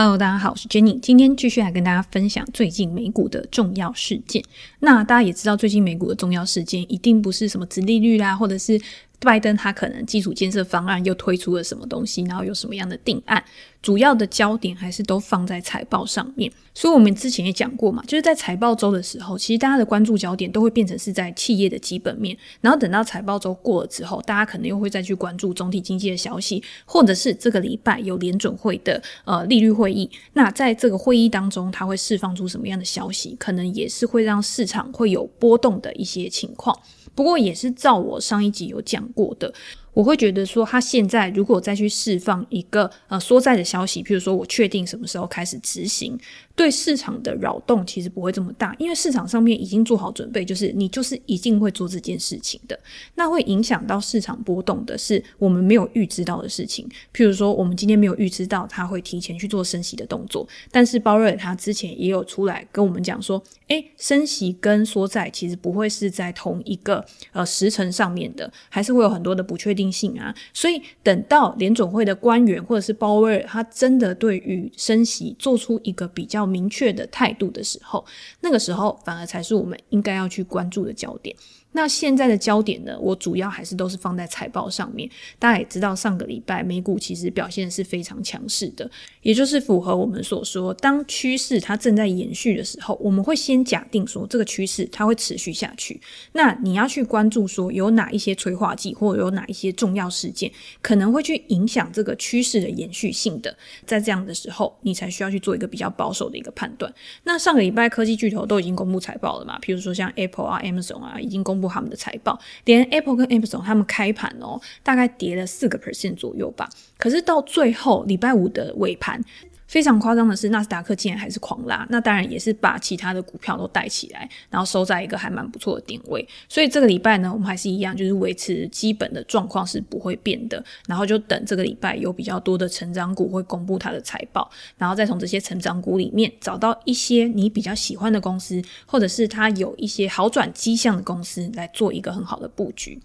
Hello，大家好，我是 Jenny，今天继续来跟大家分享最近美股的重要事件。那大家也知道，最近美股的重要事件一定不是什么殖利率啦，或者是。拜登他可能基础建设方案又推出了什么东西，然后有什么样的定案，主要的焦点还是都放在财报上面。所以我们之前也讲过嘛，就是在财报周的时候，其实大家的关注焦点都会变成是在企业的基本面，然后等到财报周过了之后，大家可能又会再去关注总体经济的消息，或者是这个礼拜有联准会的呃利率会议。那在这个会议当中，它会释放出什么样的消息，可能也是会让市场会有波动的一些情况。不过也是照我上一集有讲过的。我会觉得说，他现在如果再去释放一个呃缩债的消息，譬如说我确定什么时候开始执行，对市场的扰动其实不会这么大，因为市场上面已经做好准备，就是你就是一定会做这件事情的。那会影响到市场波动的是我们没有预知到的事情，譬如说我们今天没有预知到他会提前去做升息的动作，但是鲍瑞他之前也有出来跟我们讲说，诶，升息跟缩债其实不会是在同一个呃时程上面的，还是会有很多的不确定性啊，所以等到联总会的官员或者是鲍威尔，他真的对于升息做出一个比较明确的态度的时候，那个时候反而才是我们应该要去关注的焦点。那现在的焦点呢，我主要还是都是放在财报上面。大家也知道，上个礼拜美股其实表现是非常强势的，也就是符合我们所说，当趋势它正在延续的时候，我们会先假定说这个趋势它会持续下去。那你要去关注说有哪一些催化剂，或者有哪一些重要事件可能会去影响这个趋势的延续性的，在这样的时候，你才需要去做一个比较保守的一个判断。那上个礼拜科技巨头都已经公布财报了嘛，比如说像 Apple 啊、Amazon 啊，已经公布。他们的财报，连 Apple 跟 Amazon 他们开盘哦，大概跌了四个 percent 左右吧。可是到最后礼拜五的尾盘。非常夸张的是，纳斯达克竟然还是狂拉，那当然也是把其他的股票都带起来，然后收在一个还蛮不错的点位。所以这个礼拜呢，我们还是一样，就是维持基本的状况是不会变的，然后就等这个礼拜有比较多的成长股会公布它的财报，然后再从这些成长股里面找到一些你比较喜欢的公司，或者是它有一些好转迹象的公司来做一个很好的布局。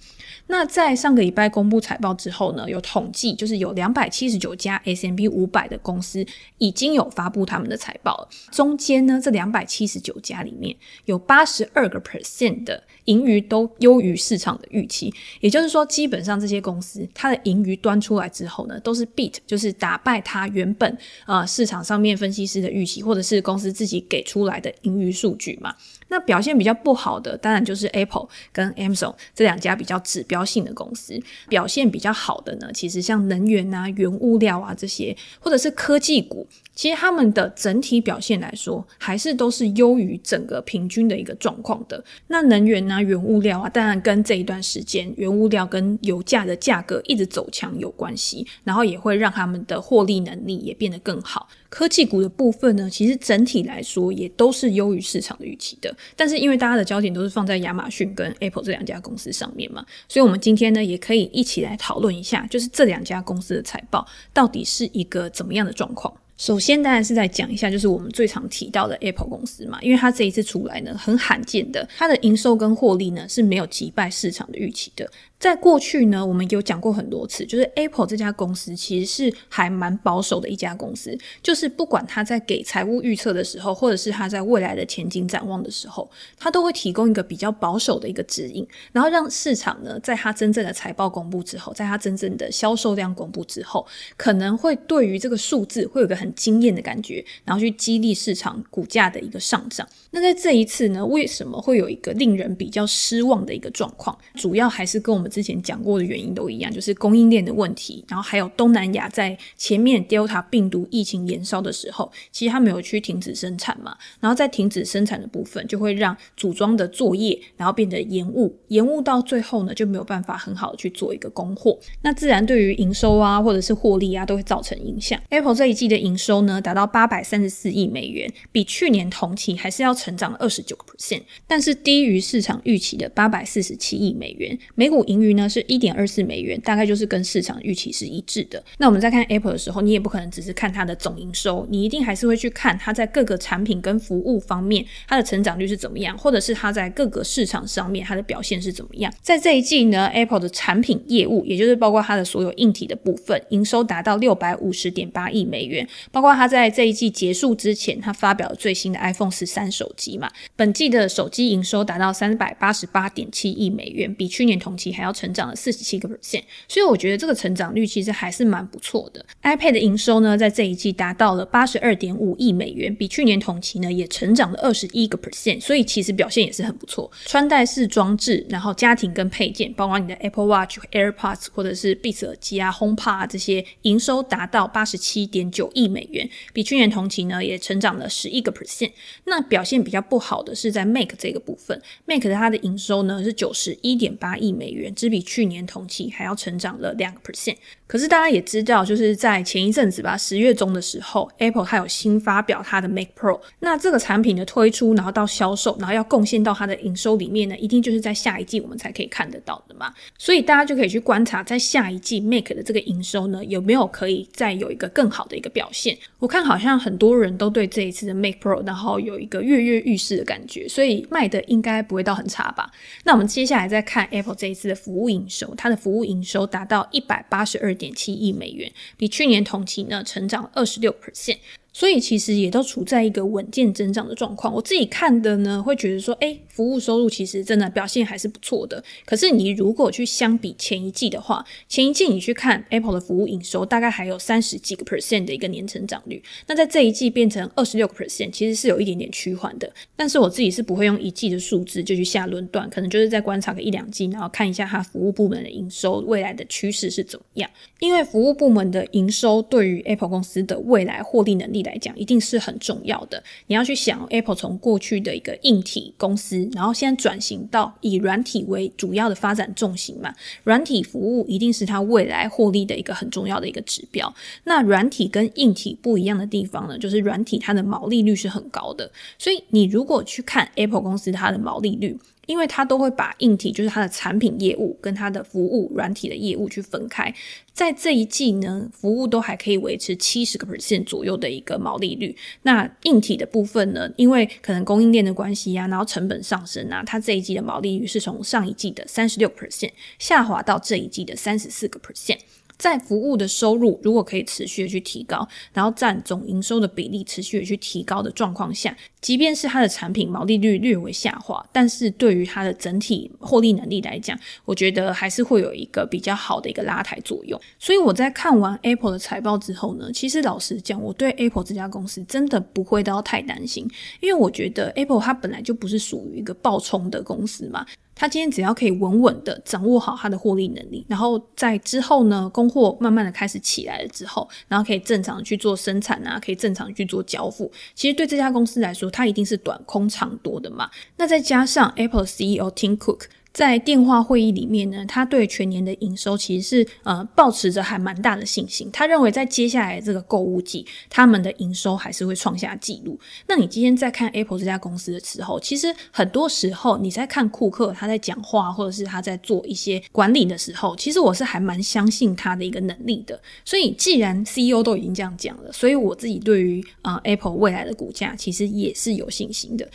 那在上个礼拜公布财报之后呢，有统计就是有两百七十九家 smp 五百的公司。已经有发布他们的财报了，中间呢，这两百七十九家里面有八十二个 percent 的盈余都优于市场的预期，也就是说，基本上这些公司它的盈余端出来之后呢，都是 beat，就是打败它原本呃市场上面分析师的预期，或者是公司自己给出来的盈余数据嘛。那表现比较不好的，当然就是 Apple 跟 Amazon 这两家比较指标性的公司。表现比较好的呢，其实像能源啊、原物料啊这些，或者是科技股。其实他们的整体表现来说，还是都是优于整个平均的一个状况的。那能源啊、原物料啊，当然跟这一段时间原物料跟油价的价格一直走强有关系，然后也会让他们的获利能力也变得更好。科技股的部分呢，其实整体来说也都是优于市场的预期的。但是因为大家的焦点都是放在亚马逊跟 Apple 这两家公司上面嘛，所以我们今天呢也可以一起来讨论一下，就是这两家公司的财报到底是一个怎么样的状况。首先，当然是在讲一下，就是我们最常提到的 Apple 公司嘛，因为它这一次出来呢，很罕见的，它的营收跟获利呢是没有击败市场的预期的。在过去呢，我们有讲过很多次，就是 Apple 这家公司其实是还蛮保守的一家公司，就是不管他在给财务预测的时候，或者是他在未来的前景展望的时候，他都会提供一个比较保守的一个指引，然后让市场呢，在他真正的财报公布之后，在他真正的销售量公布之后，可能会对于这个数字会有个很惊艳的感觉，然后去激励市场股价的一个上涨。那在这一次呢，为什么会有一个令人比较失望的一个状况？主要还是跟我们之前讲过的原因都一样，就是供应链的问题，然后还有东南亚在前面 Delta 病毒疫情延烧的时候，其实它没有去停止生产嘛，然后在停止生产的部分，就会让组装的作业然后变得延误，延误到最后呢，就没有办法很好的去做一个供货，那自然对于营收啊或者是获利啊都会造成影响。Apple 这一季的营收呢达到八百三十四亿美元，比去年同期还是要成长了二十九个 percent，但是低于市场预期的八百四十七亿美元，每股盈余呢是一点二四美元，大概就是跟市场预期是一致的。那我们在看 Apple 的时候，你也不可能只是看它的总营收，你一定还是会去看它在各个产品跟服务方面它的成长率是怎么样，或者是它在各个市场上面它的表现是怎么样。在这一季呢，Apple 的产品业务，也就是包括它的所有硬体的部分，营收达到六百五十点八亿美元，包括它在这一季结束之前，它发表了最新的 iPhone 十三手机嘛，本季的手机营收达到三百八十八点七亿美元，比去年同期还要成长了四十七个 percent，所以我觉得这个成长率其实还是蛮不错的。iPad 的营收呢，在这一季达到了八十二点五亿美元，比去年同期呢也成长了二十一个 percent，所以其实表现也是很不错。穿戴式装置，然后家庭跟配件，包括你的 Apple Watch、AirPods 或者是 Beats 耳机啊、HomePod 啊这些，营收达到八十七点九亿美元，比去年同期呢也成长了十一个 percent。那表现比较不好的是在 Mac 这个部分，Mac 的它的营收呢是九十一点八亿美元，只比去年同期还要成长了两个 percent。可是大家也知道，就是在前一阵子吧，十月中的时候，Apple 它有新发表它的 Mac Pro。那这个产品的推出，然后到销售，然后要贡献到它的营收里面呢，一定就是在下一季我们才可以看得到的嘛。所以大家就可以去观察，在下一季 Mac 的这个营收呢，有没有可以再有一个更好的一个表现。我看好像很多人都对这一次的 Mac Pro，然后有一个跃跃欲试的感觉，所以卖的应该不会到很差吧。那我们接下来再看 Apple 这一次的服务营收，它的服务营收达到一百八十二点点七亿美元，比去年同期呢成长二十六 percent。所以其实也都处在一个稳健增长的状况。我自己看的呢，会觉得说，诶，服务收入其实真的表现还是不错的。可是你如果去相比前一季的话，前一季你去看 Apple 的服务营收，大概还有三十几个 percent 的一个年成长率。那在这一季变成二十六个 percent，其实是有一点点趋缓的。但是我自己是不会用一季的数字就去下论断，可能就是在观察个一两季，然后看一下它服务部门的营收未来的趋势是怎么样。因为服务部门的营收对于 Apple 公司的未来获利能力来讲，一定是很重要的。你要去想，Apple 从过去的一个硬体公司，然后现在转型到以软体为主要的发展重心嘛，软体服务一定是它未来获利的一个很重要的一个指标。那软体跟硬体不一样的地方呢，就是软体它的毛利率是很高的，所以你如果去看 Apple 公司它的毛利率。因为它都会把硬体，就是它的产品业务跟它的服务软体的业务去分开，在这一季呢，服务都还可以维持七十个 percent 左右的一个毛利率。那硬体的部分呢，因为可能供应链的关系啊，然后成本上升啊，它这一季的毛利率是从上一季的三十六 percent 下滑到这一季的三十四个 percent。在服务的收入如果可以持续的去提高，然后占总营收的比例持续的去提高的状况下，即便是它的产品毛利率略微下滑，但是对于它的整体获利能力来讲，我觉得还是会有一个比较好的一个拉抬作用。所以我在看完 Apple 的财报之后呢，其实老实讲，我对 Apple 这家公司真的不会到太担心，因为我觉得 Apple 它本来就不是属于一个暴冲的公司嘛。他今天只要可以稳稳的掌握好他的获利能力，然后在之后呢，供货慢慢的开始起来了之后，然后可以正常去做生产啊，可以正常去做交付。其实对这家公司来说，它一定是短空长多的嘛。那再加上 Apple CEO Tim Cook。在电话会议里面呢，他对全年的营收其实是呃抱持着还蛮大的信心。他认为在接下来这个购物季，他们的营收还是会创下纪录。那你今天在看 Apple 这家公司的时候，其实很多时候你在看库克他在讲话，或者是他在做一些管理的时候，其实我是还蛮相信他的一个能力的。所以既然 CEO 都已经这样讲了，所以我自己对于呃 Apple 未来的股价其实也是有信心的。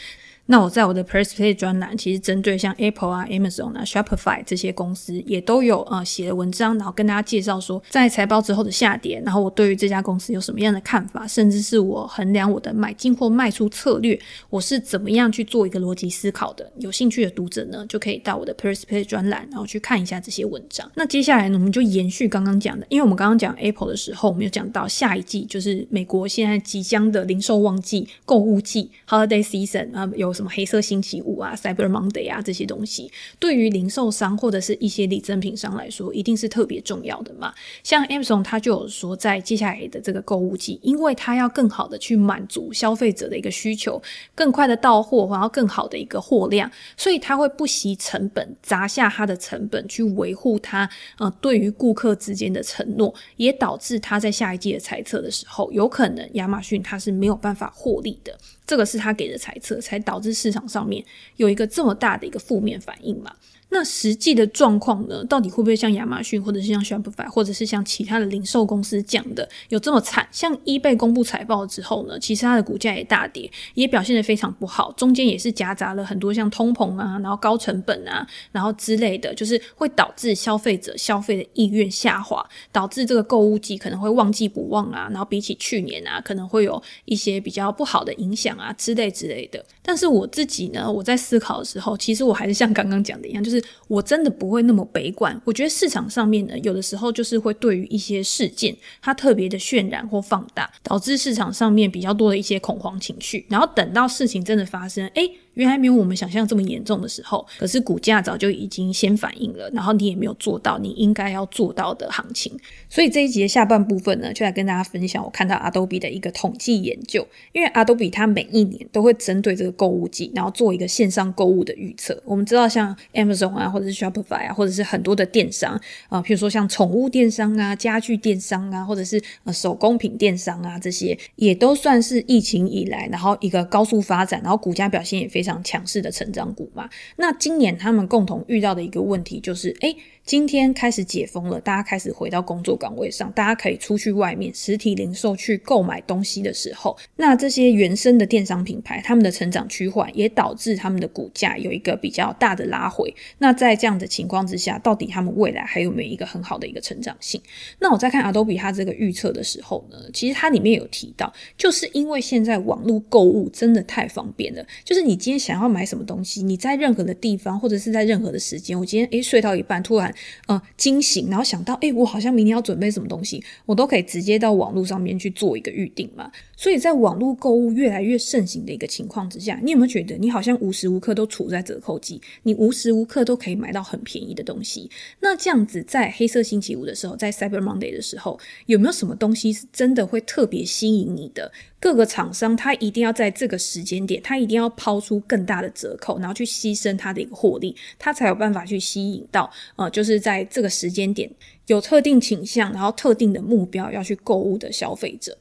那我在我的 Press Play 专栏，其实针对像 Apple 啊、Amazon 啊、Shopify 这些公司，也都有呃写了文章，然后跟大家介绍说，在财报之后的下跌，然后我对于这家公司有什么样的看法，甚至是我衡量我的买进或卖出策略，我是怎么样去做一个逻辑思考的。有兴趣的读者呢，就可以到我的 Press Play 专栏，然后去看一下这些文章。那接下来呢，我们就延续刚刚讲的，因为我们刚刚讲 Apple 的时候，我们有讲到下一季就是美国现在即将的零售旺季、购物季 （Holiday Season） 啊，有什么黑色星期五啊，Cyber Monday 啊，这些东西对于零售商或者是一些礼赠品商来说，一定是特别重要的嘛。像 Amazon 它就有说，在接下来的这个购物季，因为它要更好的去满足消费者的一个需求，更快的到货，然后更好的一个货量，所以它会不惜成本砸下它的成本去维护它呃对于顾客之间的承诺，也导致它在下一季的猜测的时候，有可能亚马逊它是没有办法获利的。这个是他给的猜测，才导致市场上面有一个这么大的一个负面反应嘛。那实际的状况呢？到底会不会像亚马逊，或者是像 Shopify，或者是像其他的零售公司讲的有这么惨？像 eBay 公布财报之后呢，其实它的股价也大跌，也表现得非常不好。中间也是夹杂了很多像通膨啊，然后高成本啊，然后之类的，就是会导致消费者消费的意愿下滑，导致这个购物季可能会旺季不旺啊，然后比起去年啊，可能会有一些比较不好的影响啊之类之类的。但是我自己呢，我在思考的时候，其实我还是像刚刚讲的一样，就是。我真的不会那么悲观。我觉得市场上面呢，有的时候就是会对于一些事件，它特别的渲染或放大，导致市场上面比较多的一些恐慌情绪。然后等到事情真的发生，诶。原来没有我们想象这么严重的时候，可是股价早就已经先反应了，然后你也没有做到你应该要做到的行情。所以这一集的下半部分呢，就来跟大家分享我看到 Adobe 的一个统计研究。因为 Adobe 它每一年都会针对这个购物季，然后做一个线上购物的预测。我们知道像 Amazon 啊，或者是 Shopify 啊，或者是很多的电商啊，譬如说像宠物电商啊、家具电商啊，或者是呃手工品电商啊，这些也都算是疫情以来，然后一个高速发展，然后股价表现也非常。非常强势的成长股嘛，那今年他们共同遇到的一个问题就是，诶，今天开始解封了，大家开始回到工作岗位上，大家可以出去外面实体零售去购买东西的时候，那这些原生的电商品牌，他们的成长趋缓，也导致他们的股价有一个比较大的拉回。那在这样的情况之下，到底他们未来还有没有一个很好的一个成长性？那我在看 Adobe 它这个预测的时候呢，其实它里面有提到，就是因为现在网络购物真的太方便了，就是你今天想要买什么东西，你在任何的地方或者是在任何的时间，我今天诶睡到一半突然。呃，惊醒，然后想到，诶，我好像明天要准备什么东西，我都可以直接到网络上面去做一个预定嘛。所以在网络购物越来越盛行的一个情况之下，你有没有觉得你好像无时无刻都处在折扣季，你无时无刻都可以买到很便宜的东西？那这样子在黑色星期五的时候，在 Cyber Monday 的时候，有没有什么东西是真的会特别吸引你的？各个厂商他一定要在这个时间点，他一定要抛出更大的折扣，然后去牺牲他的一个获利，他才有办法去吸引到呃，就是在这个时间点有特定倾向，然后特定的目标要去购物的消费者。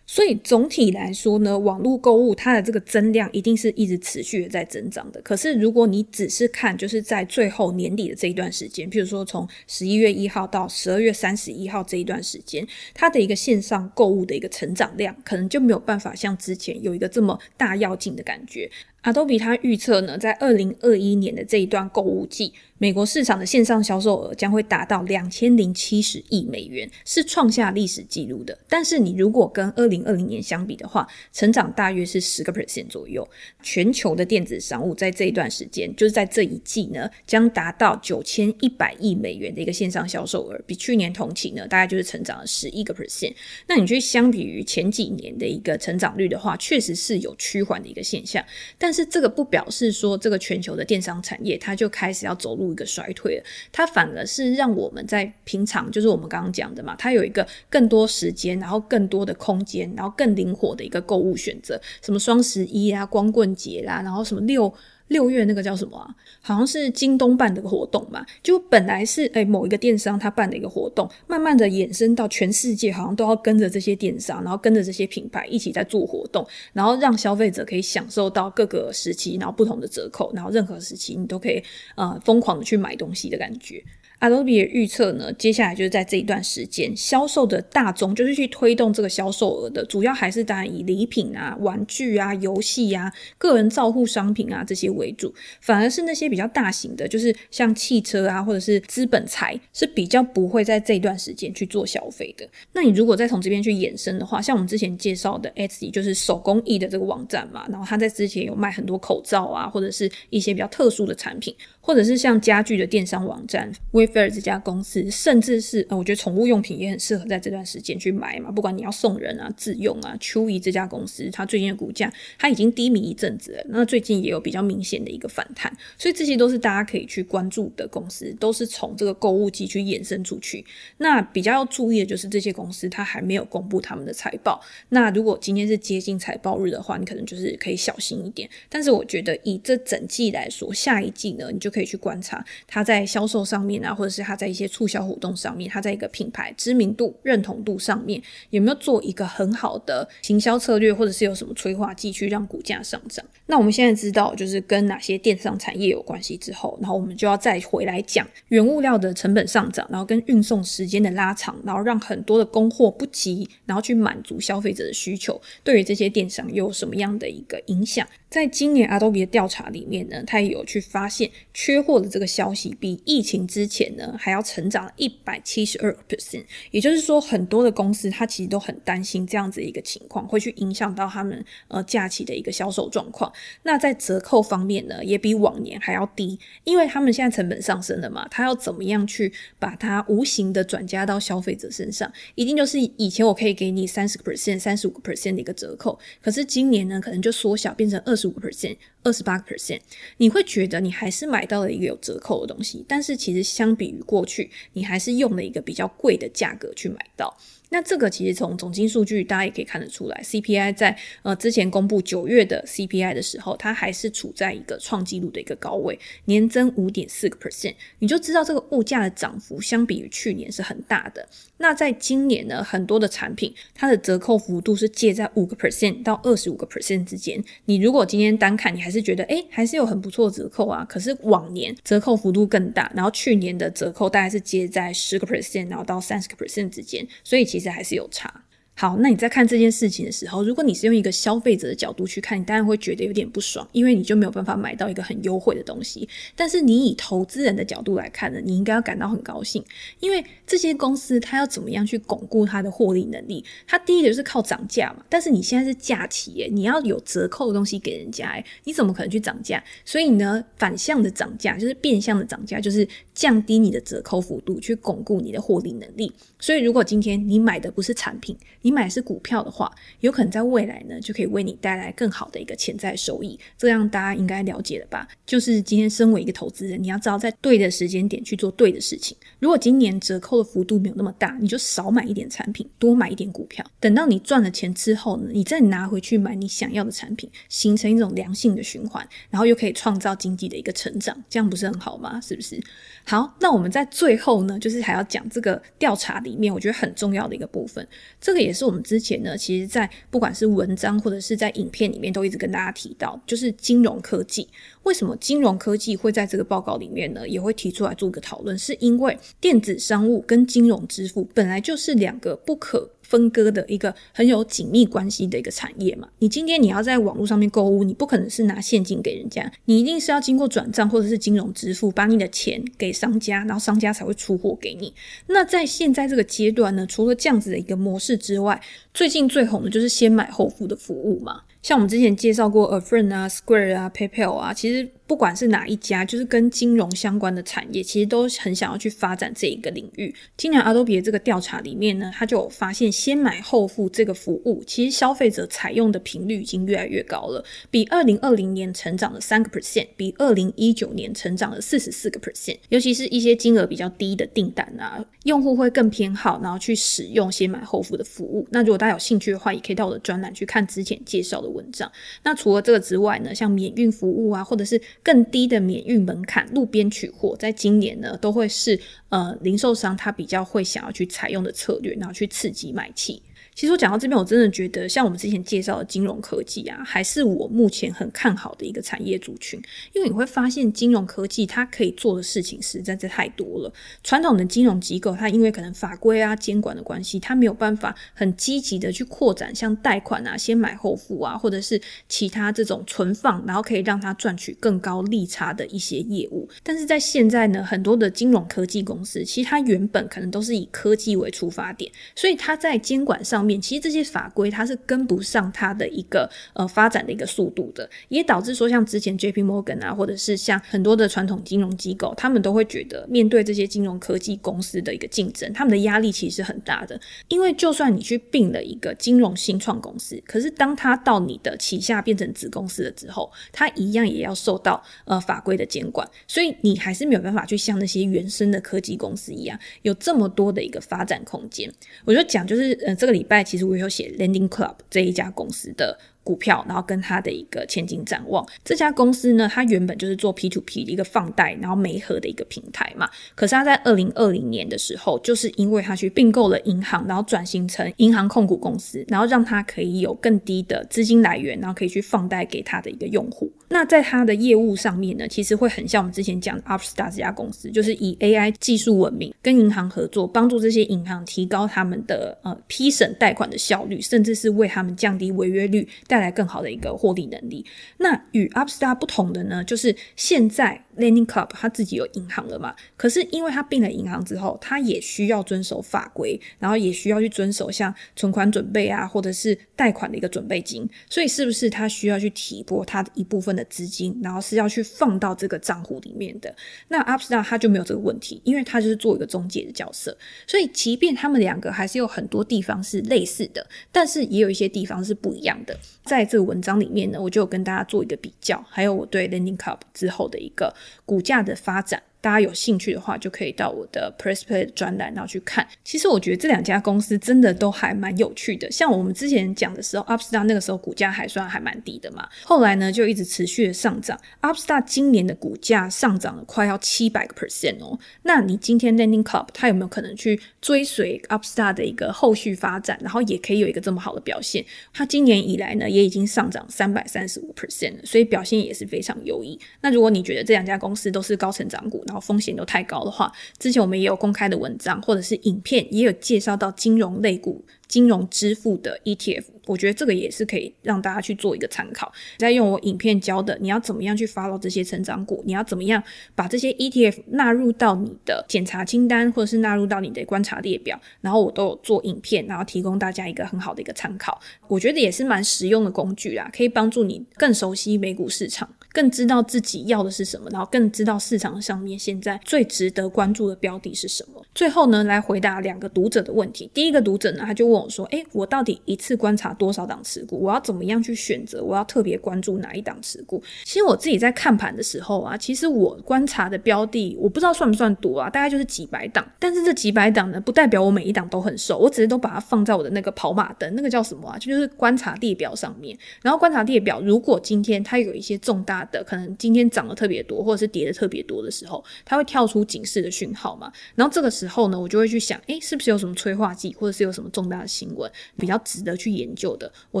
所以总体来说呢，网络购物它的这个增量一定是一直持续的在增长的。可是如果你只是看，就是在最后年底的这一段时间，譬如说从十一月一号到十二月三十一号这一段时间，它的一个线上购物的一个成长量，可能就没有办法像之前有一个这么大要紧的感觉。Adobe 它预测呢，在二零二一年的这一段购物季，美国市场的线上销售额将会达到两千零七十亿美元，是创下历史纪录的。但是你如果跟二零二零年相比的话，成长大约是十个 percent 左右。全球的电子商务在这一段时间，就是在这一季呢，将达到九千一百亿美元的一个线上销售额，比去年同期呢，大概就是成长了十一个 percent。那你去相比于前几年的一个成长率的话，确实是有趋缓的一个现象，但但是这个不表示说这个全球的电商产业它就开始要走入一个衰退了，它反而是让我们在平常就是我们刚刚讲的嘛，它有一个更多时间，然后更多的空间，然后更灵活的一个购物选择，什么双十一啊、光棍节啦，然后什么六。六月那个叫什么？好像是京东办的个活动嘛。就本来是诶某一个电商他办的一个活动，慢慢的衍生到全世界，好像都要跟着这些电商，然后跟着这些品牌一起在做活动，然后让消费者可以享受到各个时期，然后不同的折扣，然后任何时期你都可以呃疯狂的去买东西的感觉。Adobe 的预测呢，接下来就是在这一段时间，销售的大宗就是去推动这个销售额的，主要还是当然以礼品啊、玩具啊、游戏啊、个人照护商品啊这些为主，反而是那些比较大型的，就是像汽车啊或者是资本财，是比较不会在这一段时间去做消费的。那你如果再从这边去延伸的话，像我们之前介绍的 Etsy，就是手工艺的这个网站嘛，然后他在之前有卖很多口罩啊，或者是一些比较特殊的产品。或者是像家具的电商网站 Wayfair 这家公司，甚至是，我觉得宠物用品也很适合在这段时间去买嘛。不管你要送人啊、自用啊，Chewy 这家公司，它最近的股价它已经低迷一阵子了，那最近也有比较明显的一个反弹，所以这些都是大家可以去关注的公司，都是从这个购物季去衍生出去。那比较要注意的就是这些公司它还没有公布他们的财报。那如果今天是接近财报日的话，你可能就是可以小心一点。但是我觉得以这整季来说，下一季呢，你就可。可以去观察它在销售上面啊，或者是它在一些促销活动上面，它在一个品牌知名度、认同度上面有没有做一个很好的行销策略，或者是有什么催化剂去让股价上涨。那我们现在知道就是跟哪些电商产业有关系之后，然后我们就要再回来讲原物料的成本上涨，然后跟运送时间的拉长，然后让很多的供货不及，然后去满足消费者的需求，对于这些电商又有什么样的一个影响？在今年 Adobe 的调查里面呢，他也有去发现缺货的这个消息比疫情之前呢还要成长一百七十二 percent，也就是说，很多的公司它其实都很担心这样子一个情况会去影响到他们呃假期的一个销售状况。那在折扣方面呢，也比往年还要低，因为他们现在成本上升了嘛，他要怎么样去把它无形的转嫁到消费者身上？一定就是以前我可以给你三十个 percent、三十五 percent 的一个折扣，可是今年呢，可能就缩小变成二十五 percent、二十八 percent，你会觉得你还是买到了一个有折扣的东西，但是其实相比于过去，你还是用了一个比较贵的价格去买到。那这个其实从总经数据大家也可以看得出来，CPI 在呃之前公布九月的 CPI 的时候，它还是处在一个创纪录的一个高位，年增五点四个 percent，你就知道这个物价的涨幅相比于去年是很大的。那在今年呢，很多的产品它的折扣幅度是介在五个 percent 到二十五个 percent 之间。你如果今天单看，你还是觉得诶还是有很不错的折扣啊。可是往年折扣幅度更大，然后去年的折扣大概是介在十个 percent，然后到三十个 percent 之间，所以其其实还是有差。好，那你在看这件事情的时候，如果你是用一个消费者的角度去看，你当然会觉得有点不爽，因为你就没有办法买到一个很优惠的东西。但是你以投资人的角度来看呢，你应该要感到很高兴，因为这些公司它要怎么样去巩固它的获利能力？它第一个就是靠涨价嘛。但是你现在是假期耶，你要有折扣的东西给人家诶，你怎么可能去涨价？所以呢，反向的涨价就是变相的涨价，就是降低你的折扣幅度，去巩固你的获利能力。所以如果今天你买的不是产品，你买的是股票的话，有可能在未来呢，就可以为你带来更好的一个潜在收益。这样大家应该了解了吧？就是今天身为一个投资人，你要知道在对的时间点去做对的事情。如果今年折扣的幅度没有那么大，你就少买一点产品，多买一点股票。等到你赚了钱之后呢，你再拿回去买你想要的产品，形成一种良性的循环，然后又可以创造经济的一个成长，这样不是很好吗？是不是？好，那我们在最后呢，就是还要讲这个调查里面，我觉得很重要的一个部分，这个也是我们之前呢，其实，在不管是文章或者是在影片里面，都一直跟大家提到，就是金融科技。为什么金融科技会在这个报告里面呢，也会提出来做个讨论？是因为电子商务跟金融支付本来就是两个不可分割的一个很有紧密关系的一个产业嘛，你今天你要在网络上面购物，你不可能是拿现金给人家，你一定是要经过转账或者是金融支付，把你的钱给商家，然后商家才会出货给你。那在现在这个阶段呢，除了这样子的一个模式之外，最近最红的就是先买后付的服务嘛，像我们之前介绍过 Affirm 啊、Square 啊、PayPal 啊，其实。不管是哪一家，就是跟金融相关的产业，其实都很想要去发展这一个领域。今年 Adobe 的这个调查里面呢，他就有发现先买后付这个服务，其实消费者采用的频率已经越来越高了，比二零二零年成长了三个 percent，比二零一九年成长了四十四个 percent。尤其是一些金额比较低的订单啊，用户会更偏好，然后去使用先买后付的服务。那如果大家有兴趣的话，也可以到我的专栏去看之前介绍的文章。那除了这个之外呢，像免运服务啊，或者是更低的免运门槛，路边取货，在今年呢，都会是呃零售商他比较会想要去采用的策略，然后去刺激买气。其实我讲到这边，我真的觉得像我们之前介绍的金融科技啊，还是我目前很看好的一个产业族群。因为你会发现，金融科技它可以做的事情实在是太多了。传统的金融机构，它因为可能法规啊、监管的关系，它没有办法很积极的去扩展，像贷款啊、先买后付啊，或者是其他这种存放，然后可以让它赚取更高利差的一些业务。但是在现在呢，很多的金融科技公司，其实它原本可能都是以科技为出发点，所以它在监管上面。其实这些法规它是跟不上它的一个呃发展的一个速度的，也导致说像之前 JP Morgan 啊，或者是像很多的传统金融机构，他们都会觉得面对这些金融科技公司的一个竞争，他们的压力其实是很大的。因为就算你去并了一个金融新创公司，可是当它到你的旗下变成子公司了之后，它一样也要受到呃法规的监管，所以你还是没有办法去像那些原生的科技公司一样，有这么多的一个发展空间。我就讲就是呃这个礼拜。其实我有写 Landing Club 这一家公司的股票，然后跟它的一个前景展望。这家公司呢，它原本就是做 P to P 的一个放贷，然后媒合的一个平台嘛。可是它在二零二零年的时候，就是因为它去并购了银行，然后转型成银行控股公司，然后让它可以有更低的资金来源，然后可以去放贷给它的一个用户。那在它的业务上面呢，其实会很像我们之前讲的 Upstart 这家公司，就是以 AI 技术闻名，跟银行合作，帮助这些银行提高他们的呃批审贷款的效率，甚至是为他们降低违约率，带带来更好的一个获利能力。那与 Upstart 不同的呢，就是现在 Lending Club 它自己有银行了嘛，可是因为它并了银行之后，它也需要遵守法规，然后也需要去遵守像存款准备啊，或者是贷款的一个准备金，所以是不是它需要去提拨它的一部分的资金，然后是要去放到这个账户里面的？那 Upstart 它就没有这个问题，因为它就是做一个中介的角色，所以即便他们两个还是有很多地方是类似的，但是也有一些地方是不一样的。在这个文章里面呢，我就有跟大家做一个比较，还有我对 Lending Club 之后的一个股价的发展。大家有兴趣的话，就可以到我的 PressPlay 专栏，然后去看。其实我觉得这两家公司真的都还蛮有趣的。像我们之前讲的时候，Upstart 那个时候股价还算还蛮低的嘛，后来呢就一直持续的上涨。Upstart 今年的股价上涨了快要七百个 percent 哦。那你今天 Lending Club 它有没有可能去追随 Upstart 的一个后续发展，然后也可以有一个这么好的表现？它今年以来呢也已经上涨三百三十五 percent 了，所以表现也是非常优异。那如果你觉得这两家公司都是高成长股，然后风险都太高的话，之前我们也有公开的文章或者是影片，也有介绍到金融类股、金融支付的 ETF。我觉得这个也是可以让大家去做一个参考。再用我影片教的，你要怎么样去 follow 这些成长股？你要怎么样把这些 ETF 纳入到你的检查清单，或者是纳入到你的观察列表？然后我都有做影片，然后提供大家一个很好的一个参考。我觉得也是蛮实用的工具啦，可以帮助你更熟悉美股市场。更知道自己要的是什么，然后更知道市场上面现在最值得关注的标的是什么。最后呢，来回答两个读者的问题。第一个读者呢，他就问我说：“诶，我到底一次观察多少档持股？我要怎么样去选择？我要特别关注哪一档持股？”其实我自己在看盘的时候啊，其实我观察的标的，我不知道算不算多啊，大概就是几百档。但是这几百档呢，不代表我每一档都很熟，我只是都把它放在我的那个跑马灯，那个叫什么啊？就，就是观察列表上面。然后观察列表，如果今天它有一些重大的可能今天涨得特别多，或者是跌得特别多的时候，它会跳出警示的讯号嘛。然后这个时候呢，我就会去想，诶，是不是有什么催化剂，或者是有什么重大的新闻比较值得去研究的，我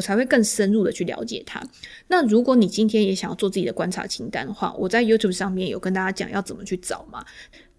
才会更深入的去了解它。那如果你今天也想要做自己的观察清单的话，我在 YouTube 上面有跟大家讲要怎么去找嘛。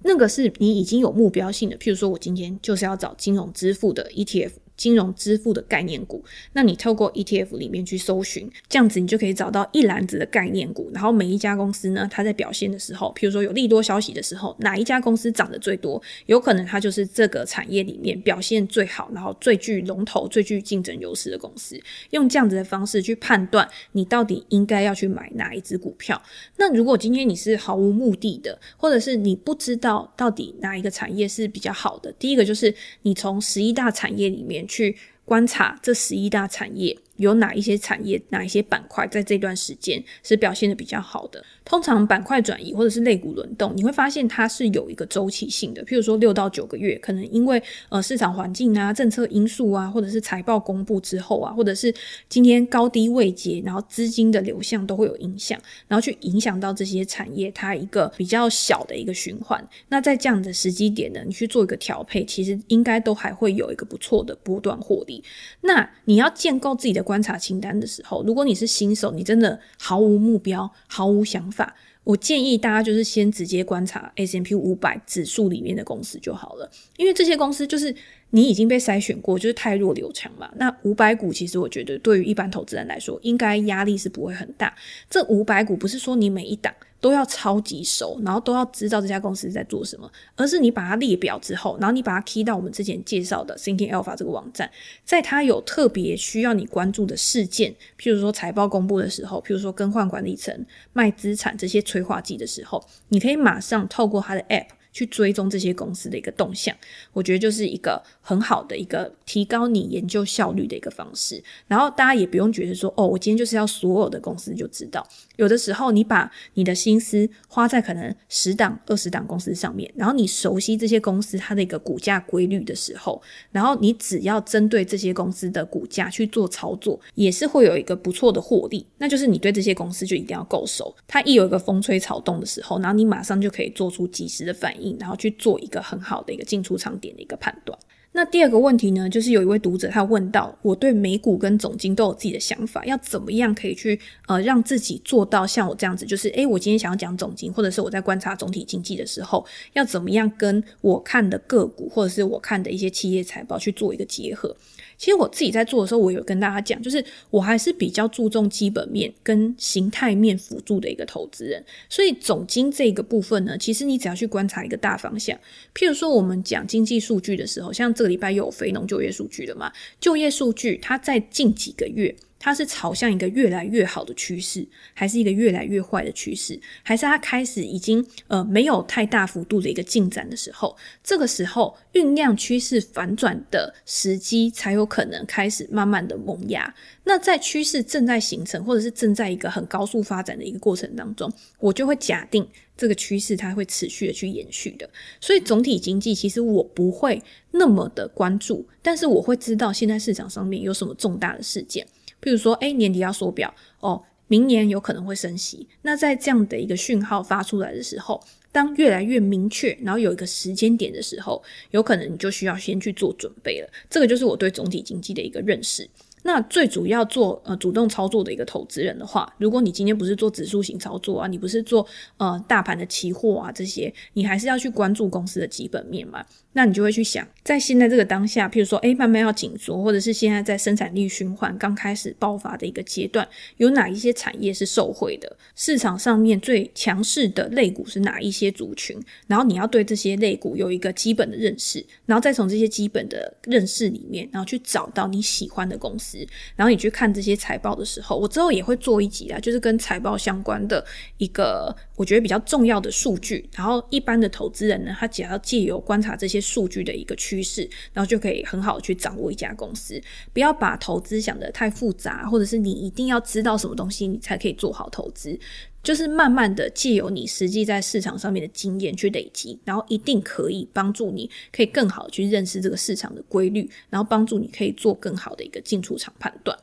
那个是你已经有目标性的，譬如说我今天就是要找金融支付的 ETF。金融支付的概念股，那你透过 ETF 里面去搜寻，这样子你就可以找到一篮子的概念股。然后每一家公司呢，它在表现的时候，譬如说有利多消息的时候，哪一家公司涨得最多，有可能它就是这个产业里面表现最好，然后最具龙头、最具竞争优势的公司。用这样子的方式去判断，你到底应该要去买哪一只股票。那如果今天你是毫无目的的，或者是你不知道到底哪一个产业是比较好的，第一个就是你从十一大产业里面。去观察这十一大产业。有哪一些产业、哪一些板块在这段时间是表现得比较好的？通常板块转移或者是类股轮动，你会发现它是有一个周期性的。譬如说六到九个月，可能因为呃市场环境啊、政策因素啊，或者是财报公布之后啊，或者是今天高低位阶，然后资金的流向都会有影响，然后去影响到这些产业它一个比较小的一个循环。那在这样的时机点呢，你去做一个调配，其实应该都还会有一个不错的波段获利。那你要建构自己的。观察清单的时候，如果你是新手，你真的毫无目标、毫无想法，我建议大家就是先直接观察 S M P 五百指数里面的公司就好了，因为这些公司就是你已经被筛选过，就是太弱留强嘛。那五百股其实我觉得对于一般投资人来说，应该压力是不会很大。这五百股不是说你每一档。都要超级熟，然后都要知道这家公司在做什么，而是你把它列表之后，然后你把它 key 到我们之前介绍的 Thinking Alpha 这个网站，在它有特别需要你关注的事件，譬如说财报公布的时候，譬如说更换管理层卖资产这些催化剂的时候，你可以马上透过它的 App。去追踪这些公司的一个动向，我觉得就是一个很好的一个提高你研究效率的一个方式。然后大家也不用觉得说，哦，我今天就是要所有的公司就知道。有的时候，你把你的心思花在可能十档、二十档公司上面，然后你熟悉这些公司它的一个股价规律的时候，然后你只要针对这些公司的股价去做操作，也是会有一个不错的获利。那就是你对这些公司就一定要够熟，它一有一个风吹草动的时候，然后你马上就可以做出及时的反应，然后去做一个很好的一个进出场点的一个判断。那第二个问题呢，就是有一位读者他问到，我对美股跟总金都有自己的想法，要怎么样可以去呃让自己做到像我这样子，就是诶，我今天想要讲总金，或者是我在观察总体经济的时候，要怎么样跟我看的个股或者是我看的一些企业财报去做一个结合。其实我自己在做的时候，我有跟大家讲，就是我还是比较注重基本面跟形态面辅助的一个投资人。所以总经这个部分呢，其实你只要去观察一个大方向。譬如说，我们讲经济数据的时候，像这个礼拜又有非农就业数据了嘛？就业数据它在近几个月。它是朝向一个越来越好的趋势，还是一个越来越坏的趋势？还是它开始已经呃没有太大幅度的一个进展的时候？这个时候酝酿趋势反转的时机才有可能开始慢慢的萌芽。那在趋势正在形成，或者是正在一个很高速发展的一个过程当中，我就会假定这个趋势它会持续的去延续的。所以总体经济其实我不会那么的关注，但是我会知道现在市场上面有什么重大的事件。譬如说，诶，年底要缩表哦，明年有可能会升息。那在这样的一个讯号发出来的时候，当越来越明确，然后有一个时间点的时候，有可能你就需要先去做准备了。这个就是我对总体经济的一个认识。那最主要做呃主动操作的一个投资人的话，如果你今天不是做指数型操作啊，你不是做呃大盘的期货啊这些，你还是要去关注公司的基本面嘛。那你就会去想，在现在这个当下，譬如说，诶，慢慢要紧缩，或者是现在在生产力循环刚开始爆发的一个阶段，有哪一些产业是受惠的？市场上面最强势的类股是哪一些族群？然后你要对这些类股有一个基本的认识，然后再从这些基本的认识里面，然后去找到你喜欢的公司，然后你去看这些财报的时候，我之后也会做一集啊，就是跟财报相关的一个我觉得比较重要的数据。然后一般的投资人呢，他只要借由观察这些。数据的一个趋势，然后就可以很好的去掌握一家公司。不要把投资想得太复杂，或者是你一定要知道什么东西，你才可以做好投资。就是慢慢的借由你实际在市场上面的经验去累积，然后一定可以帮助你，可以更好的去认识这个市场的规律，然后帮助你可以做更好的一个进出场判断。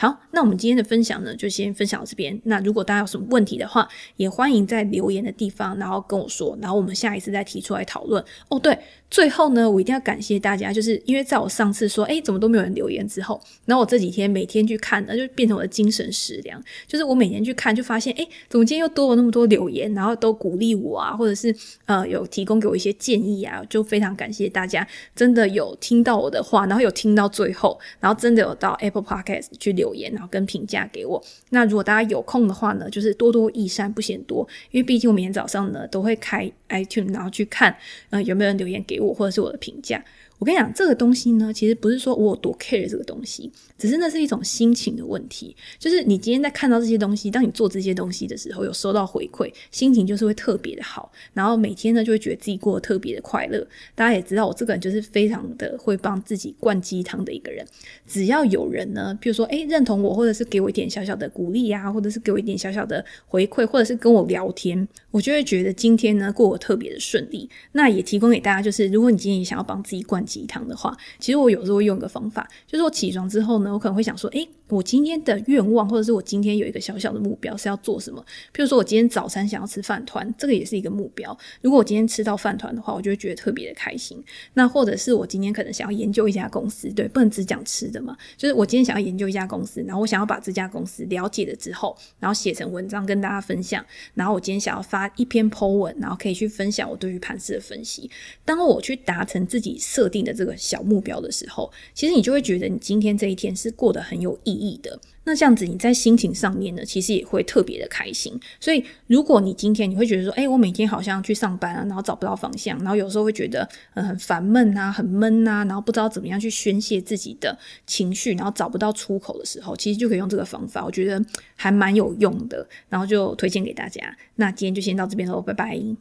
好，那我们今天的分享呢，就先分享到这边。那如果大家有什么问题的话，也欢迎在留言的地方，然后跟我说，然后我们下一次再提出来讨论。哦，对，最后呢，我一定要感谢大家，就是因为在我上次说，诶，怎么都没有人留言之后，然后我这几天每天去看，那就变成我的精神食粮。就是我每天去看，就发现，诶，怎么今天又多了那么多留言，然后都鼓励我啊，或者是呃有提供给我一些建议啊，就非常感谢大家，真的有听到我的话，然后有听到最后，然后真的有到 Apple Podcast 去留。留言，然后跟评价给我。那如果大家有空的话呢，就是多多益善，不嫌多。因为毕竟我每天早上呢都会开 iTunes，然后去看，呃，有没有人留言给我，或者是我的评价。我跟你讲，这个东西呢，其实不是说我有多 care 这个东西，只是那是一种心情的问题。就是你今天在看到这些东西，当你做这些东西的时候，有收到回馈，心情就是会特别的好，然后每天呢就会觉得自己过得特别的快乐。大家也知道，我这个人就是非常的会帮自己灌鸡汤的一个人。只要有人呢，比如说诶认同我，或者是给我一点小小的鼓励啊，或者是给我一点小小的回馈，或者是跟我聊天，我就会觉得今天呢过得特别的顺利。那也提供给大家，就是如果你今天也想要帮自己灌鸡汤的话，其实我有时候会用一个方法，就是我起床之后呢，我可能会想说，诶，我今天的愿望，或者是我今天有一个小小的目标是要做什么？譬如说我今天早餐想要吃饭团，这个也是一个目标。如果我今天吃到饭团的话，我就会觉得特别的开心。那或者是我今天可能想要研究一家公司，对，不能只讲吃的嘛，就是我今天想要研究一家公司，然后我想要把这家公司了解了之后，然后写成文章跟大家分享。然后我今天想要发一篇 po 文，然后可以去分享我对于盘势的分析。当我去达成自己设定的这个。小目标的时候，其实你就会觉得你今天这一天是过得很有意义义的。那这样子你在心情上面呢，其实也会特别的开心。所以，如果你今天你会觉得说，诶，我每天好像去上班啊，然后找不到方向，然后有时候会觉得嗯很烦闷啊，很闷啊，然后不知道怎么样去宣泄自己的情绪，然后找不到出口的时候，其实就可以用这个方法，我觉得还蛮有用的。然后就推荐给大家。那今天就先到这边喽，拜拜。